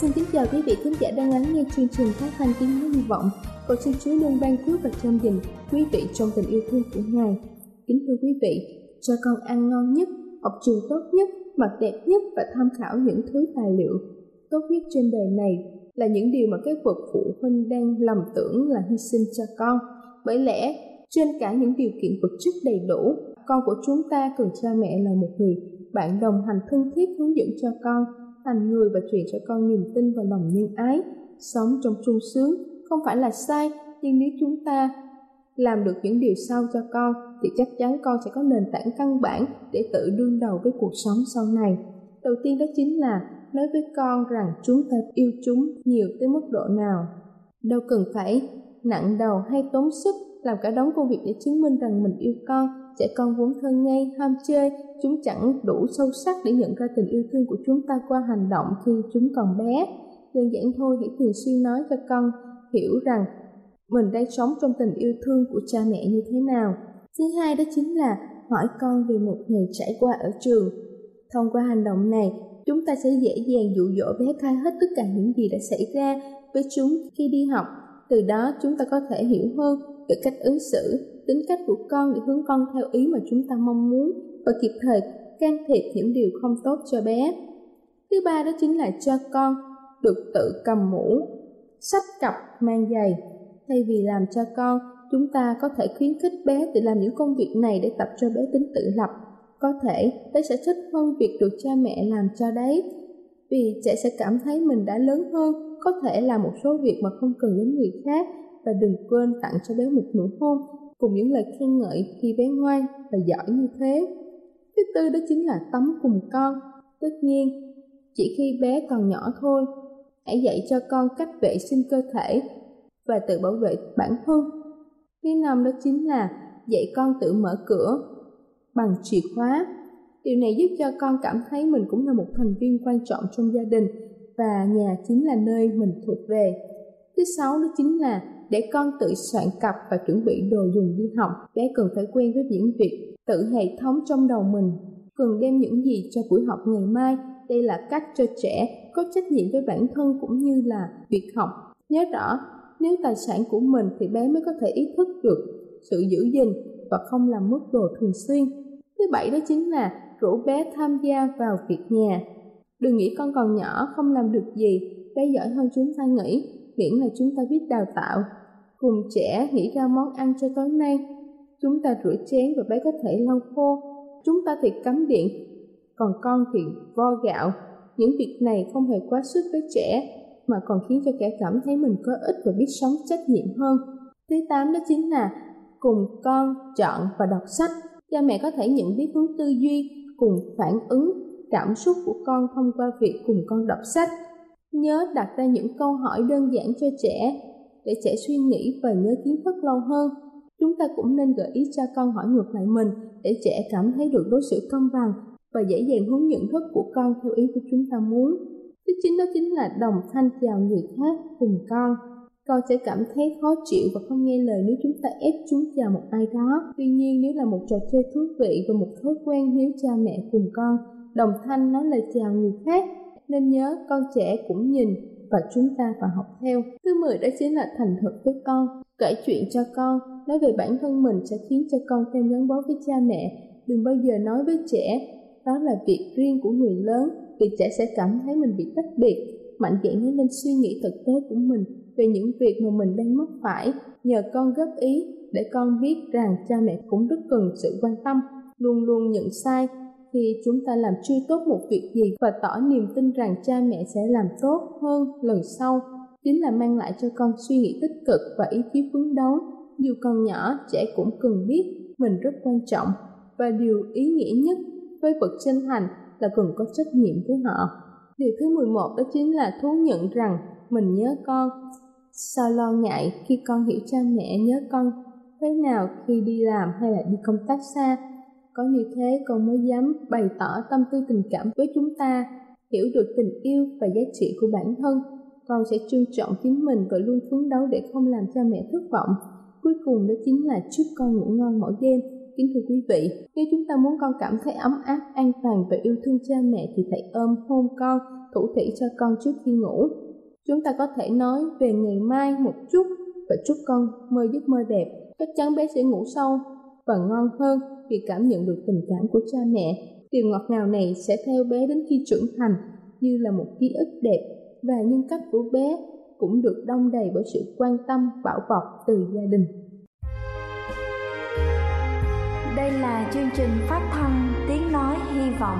Xin kính chào quý vị khán giả đang lắng nghe chương trình phát thanh tiếng nói hy vọng. Cầu xin Chúa luôn ban phước và chăm dình quý vị trong tình yêu thương của Ngài. Kính thưa quý vị, cho con ăn ngon nhất, học trường tốt nhất, mặc đẹp nhất và tham khảo những thứ tài liệu tốt nhất trên đời này là những điều mà các bậc phụ huynh đang lầm tưởng là hy sinh cho con. Bởi lẽ, trên cả những điều kiện vật chất đầy đủ, con của chúng ta cần cha mẹ là một người bạn đồng hành thân thiết hướng dẫn cho con thành người và truyền cho con niềm tin và lòng nhân ái, sống trong sung sướng, không phải là sai, nhưng nếu chúng ta làm được những điều sau cho con thì chắc chắn con sẽ có nền tảng căn bản để tự đương đầu với cuộc sống sau này. Đầu tiên đó chính là nói với con rằng chúng ta yêu chúng nhiều tới mức độ nào. Đâu cần phải nặng đầu hay tốn sức làm cả đống công việc để chứng minh rằng mình yêu con. Trẻ con vốn thân ngay, ham chơi. Chúng chẳng đủ sâu sắc để nhận ra tình yêu thương của chúng ta qua hành động khi chúng còn bé. Đơn giản thôi, hãy thường xuyên nói cho con hiểu rằng mình đang sống trong tình yêu thương của cha mẹ như thế nào. Thứ hai đó chính là hỏi con về một ngày trải qua ở trường. Thông qua hành động này, chúng ta sẽ dễ dàng dụ dỗ bé khai hết tất cả những gì đã xảy ra với chúng khi đi học. Từ đó, chúng ta có thể hiểu hơn về cách ứng xử tính cách của con để hướng con theo ý mà chúng ta mong muốn và kịp thời can thiệp những điều không tốt cho bé. Thứ ba đó chính là cho con được tự cầm mũ, sách cặp, mang giày. Thay vì làm cho con, chúng ta có thể khuyến khích bé tự làm những công việc này để tập cho bé tính tự lập. Có thể bé sẽ thích hơn việc được cha mẹ làm cho đấy, vì trẻ sẽ cảm thấy mình đã lớn hơn, có thể làm một số việc mà không cần đến người khác và đừng quên tặng cho bé một nụ hôn cùng những lời khen ngợi khi bé ngoan và giỏi như thế. Thứ tư đó chính là tắm cùng con. Tất nhiên, chỉ khi bé còn nhỏ thôi, hãy dạy cho con cách vệ sinh cơ thể và tự bảo vệ bản thân. Thứ năm đó chính là dạy con tự mở cửa bằng chìa khóa. Điều này giúp cho con cảm thấy mình cũng là một thành viên quan trọng trong gia đình và nhà chính là nơi mình thuộc về. Thứ sáu đó chính là để con tự soạn cặp và chuẩn bị đồ dùng đi học, bé cần phải quen với những việc tự hệ thống trong đầu mình, cần đem những gì cho buổi học ngày mai. Đây là cách cho trẻ có trách nhiệm với bản thân cũng như là việc học. Nhớ rõ, nếu tài sản của mình thì bé mới có thể ý thức được sự giữ gìn và không làm mất đồ thường xuyên. Thứ bảy đó chính là rủ bé tham gia vào việc nhà. Đừng nghĩ con còn nhỏ không làm được gì, bé giỏi hơn chúng ta nghĩ, miễn là chúng ta biết đào tạo. Cùng trẻ nghĩ ra món ăn cho tối nay, chúng ta rửa chén và bé có thể lau khô. Chúng ta thì cắm điện, còn con thì vo gạo. Những việc này không hề quá sức với trẻ, mà còn khiến cho trẻ cảm thấy mình có ích và biết sống trách nhiệm hơn. Thứ tám đó chính là cùng con chọn và đọc sách. Cha mẹ có thể nhận biết hướng tư duy cùng phản ứng cảm xúc của con thông qua việc cùng con đọc sách nhớ đặt ra những câu hỏi đơn giản cho trẻ, để trẻ suy nghĩ và nhớ kiến thức lâu hơn. Chúng ta cũng nên gợi ý cho con hỏi ngược lại mình, để trẻ cảm thấy được đối xử công bằng và dễ dàng hướng nhận thức của con theo ý của chúng ta muốn. Thứ chính đó chính là đồng thanh chào người khác cùng con. Con sẽ cảm thấy khó chịu và không nghe lời nếu chúng ta ép chúng chào một ai đó. Tuy nhiên, nếu là một trò chơi thú vị và một thói quen nếu cha mẹ cùng con, đồng thanh nói lời chào người khác nên nhớ con trẻ cũng nhìn và chúng ta phải học theo. Thứ mười đó chính là thành thật với con, kể chuyện cho con, nói về bản thân mình sẽ khiến cho con thêm gắn bó với cha mẹ. Đừng bao giờ nói với trẻ, đó là việc riêng của người lớn, vì trẻ sẽ cảm thấy mình bị tách biệt. Mạnh dạn nói nên suy nghĩ thực tế của mình về những việc mà mình đang mắc phải, nhờ con góp ý để con biết rằng cha mẹ cũng rất cần sự quan tâm, luôn luôn nhận sai khi chúng ta làm chưa tốt một việc gì và tỏ niềm tin rằng cha mẹ sẽ làm tốt hơn lần sau. Chính là mang lại cho con suy nghĩ tích cực và ý chí phấn đấu. Dù còn nhỏ, trẻ cũng cần biết mình rất quan trọng. Và điều ý nghĩa nhất với bậc chân thành là cần có trách nhiệm với họ. Điều thứ 11 đó chính là thú nhận rằng mình nhớ con. Sao lo ngại khi con hiểu cha mẹ nhớ con? Thế nào khi đi làm hay là đi công tác xa? Có như thế con mới dám bày tỏ tâm tư tình cảm với chúng ta, hiểu được tình yêu và giá trị của bản thân. Con sẽ trân trọng chính mình và luôn phấn đấu để không làm cha mẹ thất vọng. Cuối cùng đó chính là chúc con ngủ ngon mỗi đêm. Kính thưa quý vị, nếu chúng ta muốn con cảm thấy ấm áp, an toàn và yêu thương cha mẹ thì hãy ôm hôn con, thủ thủy cho con trước khi ngủ. Chúng ta có thể nói về ngày mai một chút và chúc con mơ giấc mơ đẹp. Chắc chắn bé sẽ ngủ sâu và ngon hơn vì cảm nhận được tình cảm của cha mẹ. Điều ngọt ngào này sẽ theo bé đến khi trưởng thành như là một ký ức đẹp và nhân cách của bé cũng được đông đầy bởi sự quan tâm bảo bọc từ gia đình. Đây là chương trình phát thanh Tiếng Nói Hy Vọng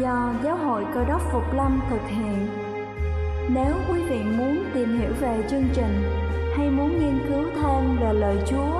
do Giáo hội Cơ đốc Phục Lâm thực hiện. Nếu quý vị muốn tìm hiểu về chương trình hay muốn nghiên cứu thêm về lời Chúa,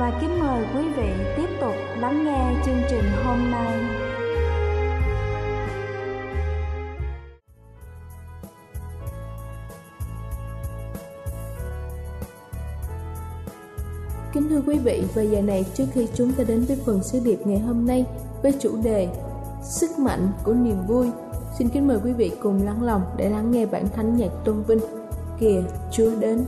và kính mời quý vị tiếp tục lắng nghe chương trình hôm nay. Kính thưa quý vị, và giờ này trước khi chúng ta đến với phần sứ điệp ngày hôm nay với chủ đề Sức mạnh của niềm vui, xin kính mời quý vị cùng lắng lòng để lắng nghe bản thánh nhạc tôn vinh Kìa Chúa đến.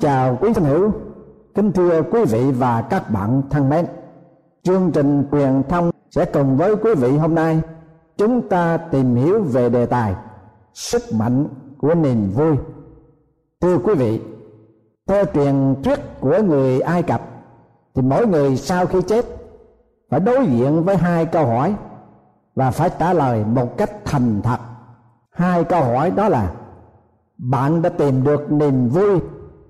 Chào quý thân hữu, kính thưa quý vị và các bạn thân mến. Chương trình truyền thông sẽ cùng với quý vị hôm nay chúng ta tìm hiểu về đề tài sức mạnh của niềm vui. Thưa quý vị, theo truyền thuyết của người Ai Cập thì mỗi người sau khi chết phải đối diện với hai câu hỏi và phải trả lời một cách thành thật. Hai câu hỏi đó là bạn đã tìm được niềm vui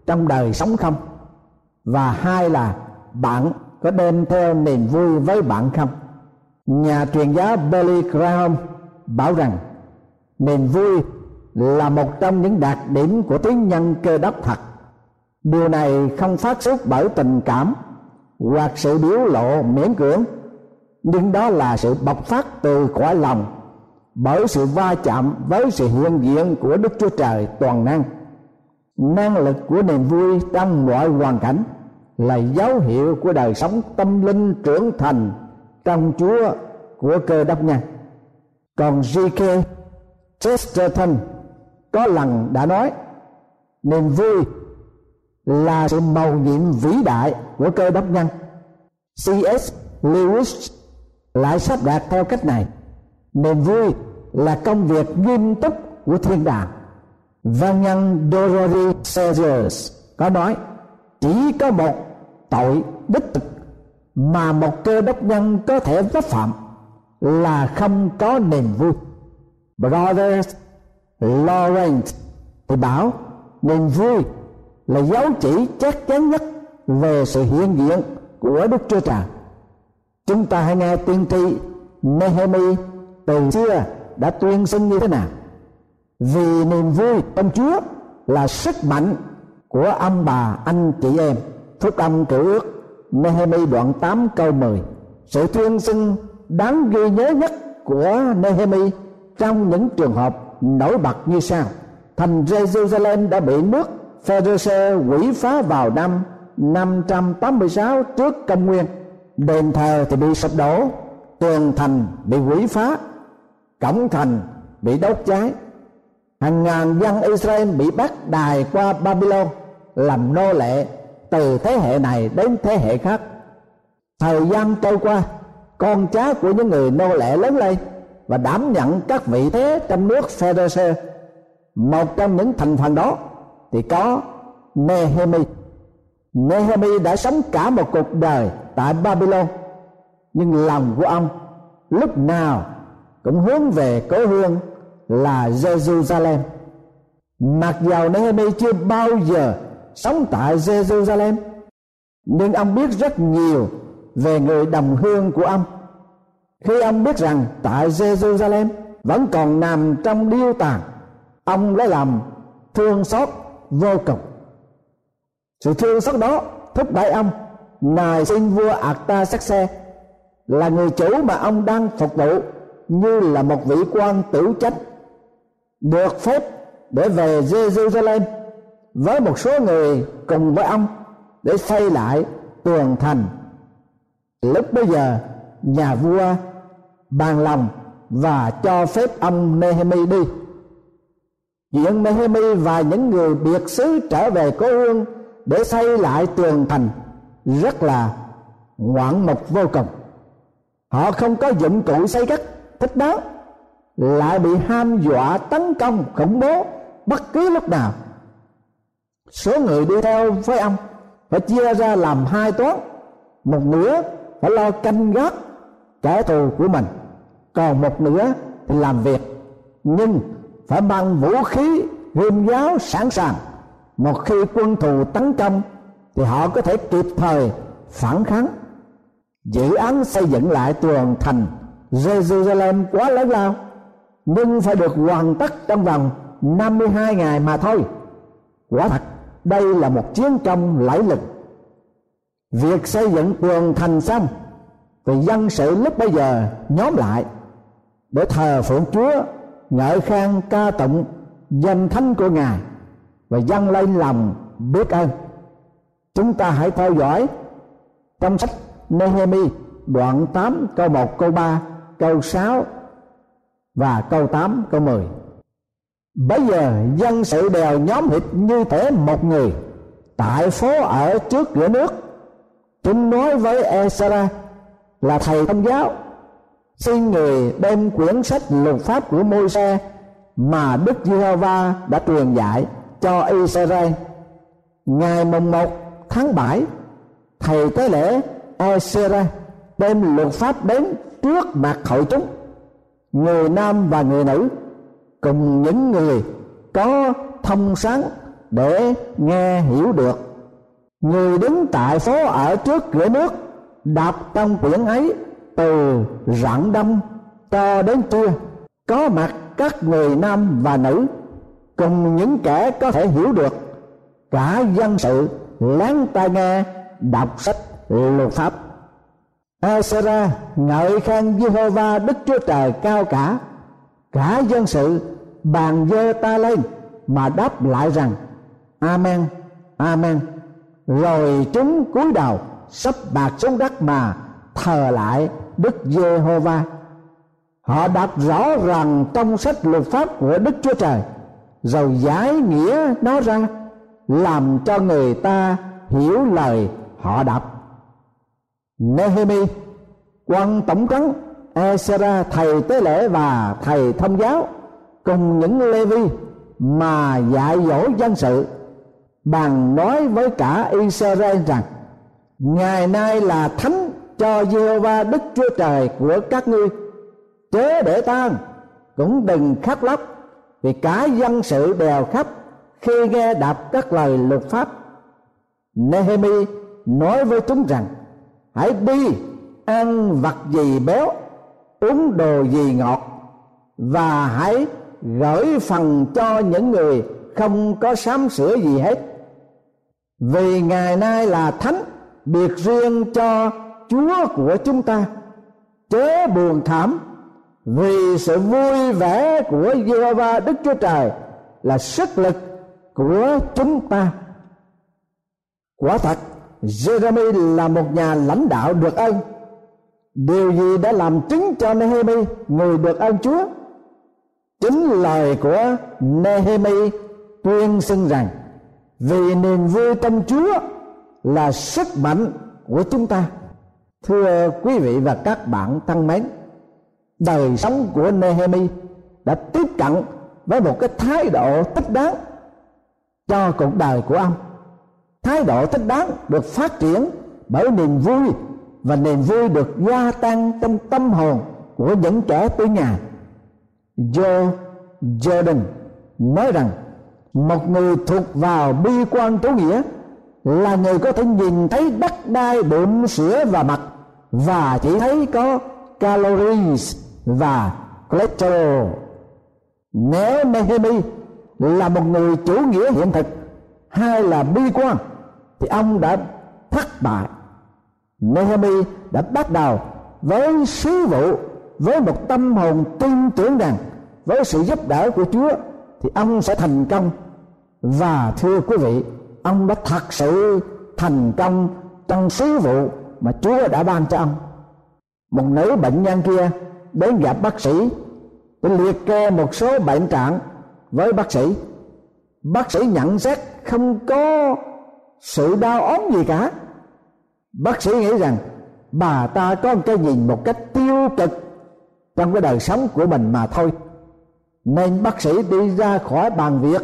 trong đời sống không? Và hai là bạn có đem theo niềm vui với bạn không? Nhà truyền giáo Billy Graham bảo rằng, niềm vui là một trong những đặc điểm của tiếng nhân cơ đốc thật. Điều này không phát xuất bởi tình cảm hoặc sự biểu lộ miễn cưỡng, nhưng đó là sự bộc phát từ cõi lòng bởi sự va chạm với sự hiện diện của Đức Chúa Trời toàn năng năng lực của niềm vui trong mọi hoàn cảnh là dấu hiệu của đời sống tâm linh trưởng thành trong Chúa của cơ đốc nhân. Còn G.K. Chesterton có lần đã nói, niềm vui là sự màu nhiệm vĩ đại của cơ đốc nhân. C.S. Lewis lại sắp đặt theo cách này, niềm vui là công việc nghiêm túc của thiên đàng văn nhân Dorothy Sayers có nói, chỉ có một tội đích thực mà một cơ đốc nhân có thể vấp phạm là không có niềm vui Brothers Lawrence thì bảo, niềm vui là dấu chỉ chắc chắn nhất về sự hiện diện của Đức Chúa Trời. Chúng ta hãy nghe tiên tri Nehemi từ xưa đã tuyên xưng như thế nào vì niềm vui trong Chúa là sức mạnh của ông bà, anh chị em. Phúc âm cửa ước, Nehemi đoạn 8 câu 10 sự tuyên xưng đáng ghi nhớ nhất của Nehemi trong những trường hợp nổi bật như sau. Thành Jerusalem đã bị nước Pharisee quỷ phá vào năm 586 trước công nguyên. Đền thờ thì bị sụp đổ, tường thành bị quỷ phá, cổng thành bị đốt cháy hàng ngàn dân Israel bị bắt đài qua Babylon làm nô lệ từ thế hệ này đến thế hệ khác. Thời gian trôi qua, con cháu của những người nô lệ lớn lên và đảm nhận các vị thế trong nước Pharisee. Một trong những thành phần đó thì có Nehemi. Nehemi đã sống cả một cuộc đời tại Babylon, nhưng lòng của ông lúc nào cũng hướng về cố hương là Jerusalem. Mặc dầu Nehemi chưa bao giờ sống tại Jerusalem. Nhưng ông biết rất nhiều về người đồng hương của ông. Khi ông biết rằng tại Jerusalem vẫn còn nằm trong điêu tàn, ông lấy làm thương xót vô cùng. Sự thương xót đó thúc đẩy ông, nài xin vua Artaxerxes là người chủ mà ông đang phục vụ như là một vị quan tử trách được phép để về Jerusalem với một số người cùng với ông để xây lại tường thành. Lúc bây giờ, nhà vua bàn lòng và cho phép ông Nehemi đi. Chuyện Nehemi và những người biệt xứ trở về cố hương để xây lại tường thành rất là ngoạn mục vô cùng. Họ không có dụng cụ xây cất thích đáng lại bị ham dọa tấn công khủng bố bất cứ lúc nào. Số người đi theo với ông phải chia ra làm hai toán. Một nửa phải lo canh gác kẻ thù của mình, còn một nửa thì làm việc, nhưng phải mang vũ khí hiêm giáo sẵn sàng. Một khi quân thù tấn công thì họ có thể kịp thời phản kháng. Dự án xây dựng lại tường thành Jerusalem quá lớn lao nhưng phải được hoàn tất trong vòng 52 ngày mà thôi. Quả thật, đây là một chiến công lãi lừng. Việc xây dựng tường thành xong, thì dân sự lúc bây giờ nhóm lại để thờ phượng chúa, ngợi khen ca tụng danh thánh của ngài và dâng lên lòng biết ơn. Chúng ta hãy theo dõi trong sách Nehemi đoạn 8 câu 1 câu 3 câu 6 và câu 8 câu 10 Bây giờ dân sự đều nhóm hịch như thể một người, Tại phố ở trước cửa nước. Chúng nói với Esra là thầy thông giáo, Xin người đem quyển sách luật pháp của môi xe Mà Đức Giê-hô-va đã truyền dạy cho Israel. Ngày mùng 1 tháng 7 Thầy tế lễ Esra đem luật pháp đến trước mặt hội chúng. Người nam và người nữ cùng những người có thông sáng để nghe hiểu được. Người đứng tại phố ở trước cửa nước đọc trong quyển ấy từ rạng đông cho đến trưa. Có mặt các người nam và nữ cùng những kẻ có thể hiểu được cả dân sự lắng tai nghe, đọc sách, luật pháp. Asera ngợi khen Jehovah Đức Chúa Trời cao cả. Cả dân sự bàn dơ ta lên mà đáp lại rằng, amen amen. Rồi chúng cúi đầu, sắp bạc xuống đất mà thờ lại đức giê-hô-va. Họ đọc rõ rằng trong sách luật pháp của đức chúa trời rồi giải nghĩa nó ra, làm cho người ta hiểu lời họ đọc. Nehemi, quan tổng trấn Ezra, thầy tế lễ và thầy thông giáo, cùng những lê vi mà dạy dỗ dân sự bằng nói với cả Israel rằng, ngày nay là thánh cho Giê-hô-va Đức Chúa Trời của các ngươi. Chớ để tan cũng đừng khóc lóc, vì cả dân sự đều khóc khi nghe đọc các lời luật pháp. Nehemi nói với chúng rằng hãy đi ăn vật gì béo uống đồ gì ngọt và hãy gửi phần cho những người không có sám sửa gì hết vì ngày nay là thánh biệt riêng cho chúa của chúng ta chớ buồn thảm vì sự vui vẻ của Giê-hô-va Đức Chúa Trời là sức lực của chúng ta. Quả thật, Jeremy là một nhà lãnh đạo được ơn. Điều gì đã làm chứng cho Nehemi người được ơn Chúa? chính lời của Nehemi tuyên xưng rằng, vì niềm vui trong Chúa là sức mạnh của chúng ta thưa quý vị và các bạn thân mến, đời sống của Nehemi đã tiếp cận với một cái thái độ thích đáng cho cuộc đời của ông thái độ thích đáng được phát triển bởi niềm vui và niềm vui được gia tăng trong tâm hồn của những kẻ tuổi nhà Joe Jordan nói rằng, một người thuộc vào bi quan chủ nghĩa là người có thể nhìn thấy đất đai đụng sữa và mặt và chỉ thấy có calories và cholesterol. Nếu Nehemi là một người chủ nghĩa hiện thực hai là bi quan, thì ông đã thất bại. Nehemi đã bắt đầu với sứ vụ, với một tâm hồn tin tưởng rằng với sự giúp đỡ của Chúa thì ông sẽ thành công. Và thưa quý vị, ông đã thật sự thành công trong sứ vụ mà Chúa đã ban cho ông. Một nữ bệnh nhân kia đến gặp bác sĩ để liệt kê một số bệnh trạng với bác sĩ bác sĩ nhận xét không có sự đau ốm gì cả. Bác sĩ nghĩ rằng, bà ta có một cái nhìn một cách tiêu cực trong cái đời sống của mình mà thôi. Nên bác sĩ đi ra khỏi bàn việc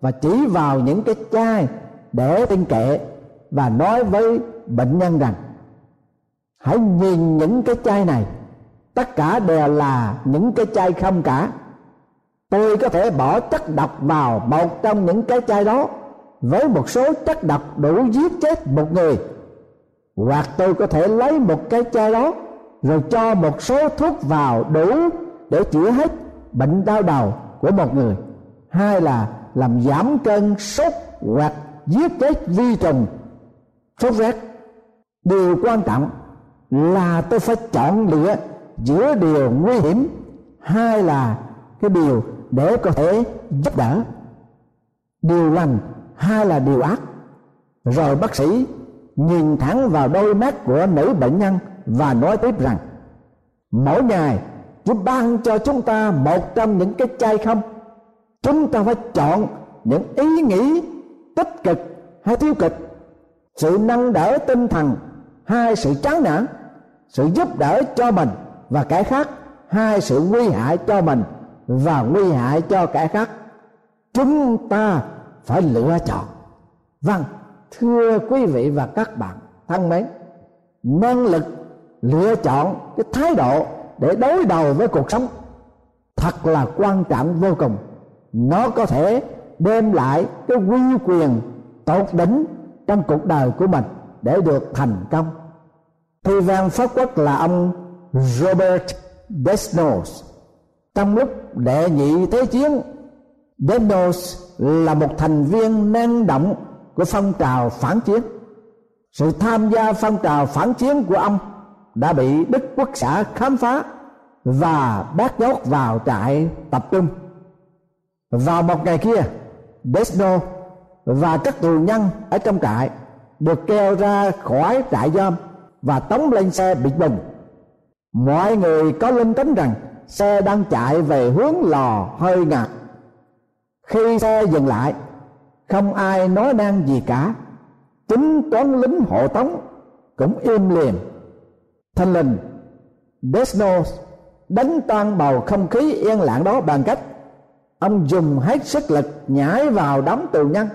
và chỉ vào những cái chai để trên kệ và nói với bệnh nhân rằng, hãy nhìn những cái chai này. Tất cả đều là những cái chai không cả tôi có thể bỏ chất độc vào một trong những cái chai đó. Với một số chất độc đủ giết chết một người. Hoặc tôi có thể lấy một cái chai đó, rồi cho một số thuốc vào đủ để chữa hết bệnh đau đầu của một người. Hai là làm giảm cơn sốt hoặc giết chết vi trùng. Sốt rét điều quan trọng là tôi phải chọn lựa giữa điều nguy hiểm. Hai là cái điều để có thể giúp đỡ. Điều lành hay là điều ác. Rồi bác sĩ nhìn thẳng vào đôi mắt của nữ bệnh nhân và nói tiếp rằng, mỗi ngày, Chúa ban cho chúng ta một trong những cái chai không. Chúng ta phải chọn những ý nghĩ tích cực hay tiêu cực. Sự nâng đỡ tinh thần hai sự chán nản, sự giúp đỡ cho mình và kẻ khác hai sự nguy hại cho mình và nguy hại cho kẻ khác, chúng ta phải lựa chọn. Vâng thưa quý vị và các bạn, thân mến, năng lực lựa chọn cái thái độ để đối đầu với cuộc sống thật là quan trọng vô cùng. Nó có thể đem lại cái quy quyền tột đỉnh trong cuộc đời của mình để được thành công. Thi văn pháp quốc là ông Robert Desnos trong lúc đệ nhị thế chiến Desnos là một thành viên năng động của phong trào phản chiến. Sự tham gia phong trào phản chiến của ông đã bị đức quốc xã khám phá và bắt nhốt vào trại tập trung. Vào một ngày kia Desno và các tù nhân ở trong trại được kêu ra khỏi trại giam và tống lên xe bị bùng mọi người có linh tính rằng xe đang chạy về hướng lò hơi ngạt khi xe dừng lại, không ai nói năng gì cả. Chính toán lính hộ tống cũng im liền thanh linh, desno đánh tan bầu không khí yên lặng đó bằng cách ông dùng hết sức lực nhảy vào đám tù nhân.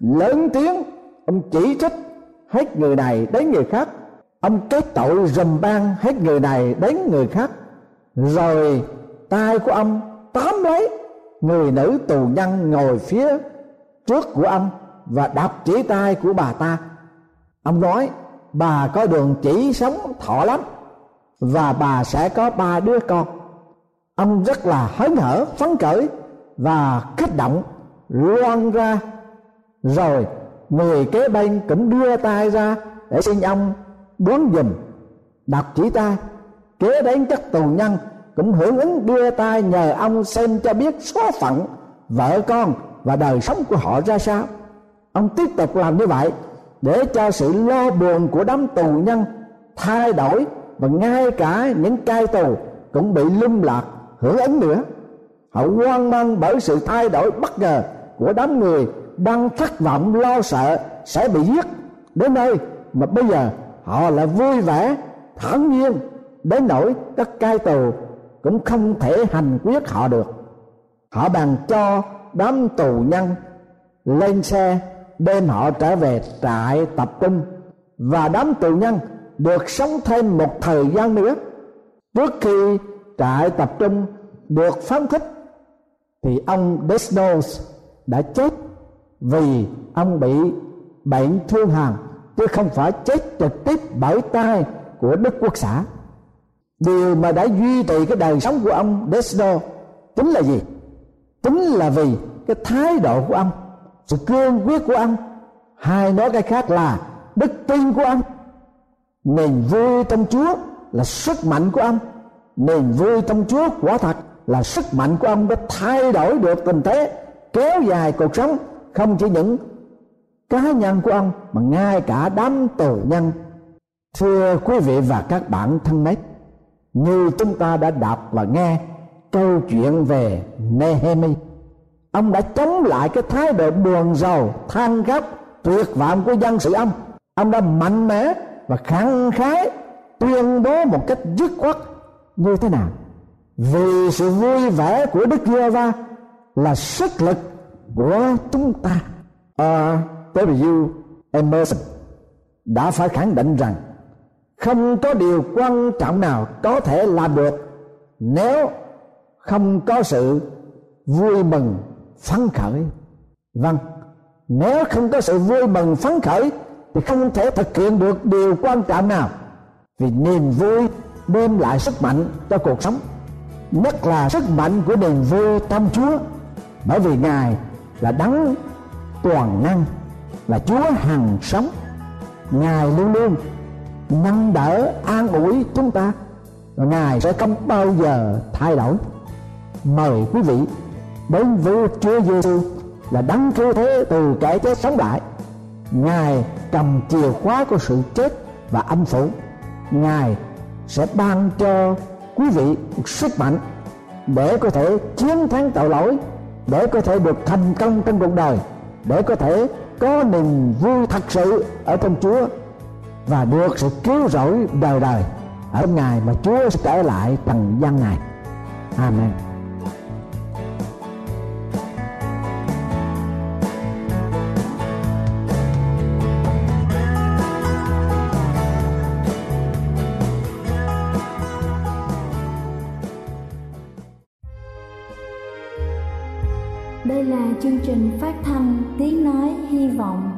Lớn tiếng, ông chỉ trích hết người này đến người khác. Ông kết tội rầm ban hết người này đến người khác rồi tay của ông tóm lấy, người nữ tù nhân ngồi phía trước của ông và đập chỉ tay của bà ta. Ông nói, bà có đường chỉ sống thọ lắm và bà sẽ có ba đứa con. Ông rất là hớn hở, phấn khởi và kích động, loan ra. Rồi người kế bên cũng đưa tay ra để xin ông đón dùm đập chỉ tay kế đến các tù nhân cũng hưởng ứng đưa tay nhờ ông xem cho biết số phận, vợ con và đời sống của họ ra sao. Ông tiếp tục làm như vậy để cho sự lo buồn của đám tù nhân thay đổi và ngay cả những cai tù cũng bị lung lạc, hưởng ứng nữa. Họ hoang mang bởi sự thay đổi bất ngờ của đám người đang thất vọng, lo sợ sẽ bị giết. Đến nơi mà bây giờ họ lại vui vẻ, thản nhiên đến nỗi các cai tù cũng không thể hành quyết họ được. Họ bàn cho đám tù nhân lên xe đem họ trở về trại tập trung. Và đám tù nhân được sống thêm một thời gian nữa. Trước khi trại tập trung được phán thích, thì ông Desnos đã chết vì ông bị bệnh thương hàn, chứ không phải chết trực tiếp bởi tay của đức quốc xã điều mà đã duy trì cái đời sống của ông Desno chính là gì? Chính là vì cái thái độ của ông, sự cương quyết của ông, hay nói cái khác là đức tin của ông. Niềm vui trong chúa là sức mạnh của ông. Niềm vui trong chúa quả thật là sức mạnh của ông đã thay đổi được tình thế, kéo dài cuộc sống, không chỉ những cá nhân của ông mà ngay cả đám tù nhân. Thưa quý vị và các bạn thân mến như chúng ta đã đọc và nghe câu chuyện về Nehemi. Ông đã chống lại cái thái độ buồn rầu than khóc tuyệt vọng của dân sự ông. Ông đã mạnh mẽ và khẳng khái tuyên bố một cách dứt khoát như thế nào? Vì sự vui vẻ của đức giê va là sức lực của chúng ta. À, W. Emerson đã phải khẳng định rằng không có điều quan trọng nào có thể làm được nếu không có sự vui mừng, phấn khởi. Vâng nếu không có sự vui mừng, phấn khởi thì không thể thực hiện được điều quan trọng nào. Vì niềm vui đem lại sức mạnh cho cuộc sống, nhất là sức mạnh của niềm vui tâm chúa. Bởi vì ngài là đấng toàn năng, là chúa hằng sống. Ngài luôn luôn nâng đỡ, an ủi chúng ta. Và ngài sẽ không bao giờ thay đổi. Mời quý vị đến với chúa giêsu là đấng cứu thế từ kẻ chết sống lại. Ngài cầm chìa khóa của sự chết và âm phủ. Ngài sẽ ban cho quý vị một sức mạnh để có thể chiến thắng tội lỗi, để có thể được thành công trong cuộc đời, để có thể có niềm vui thật sự ở trong Chúa và được sự cứu rỗi đời đời ở ngày mà Chúa sẽ trở lại trần gian này. Amen. Đây là chương trình phát thanh Tiếng Nói Hy Vọng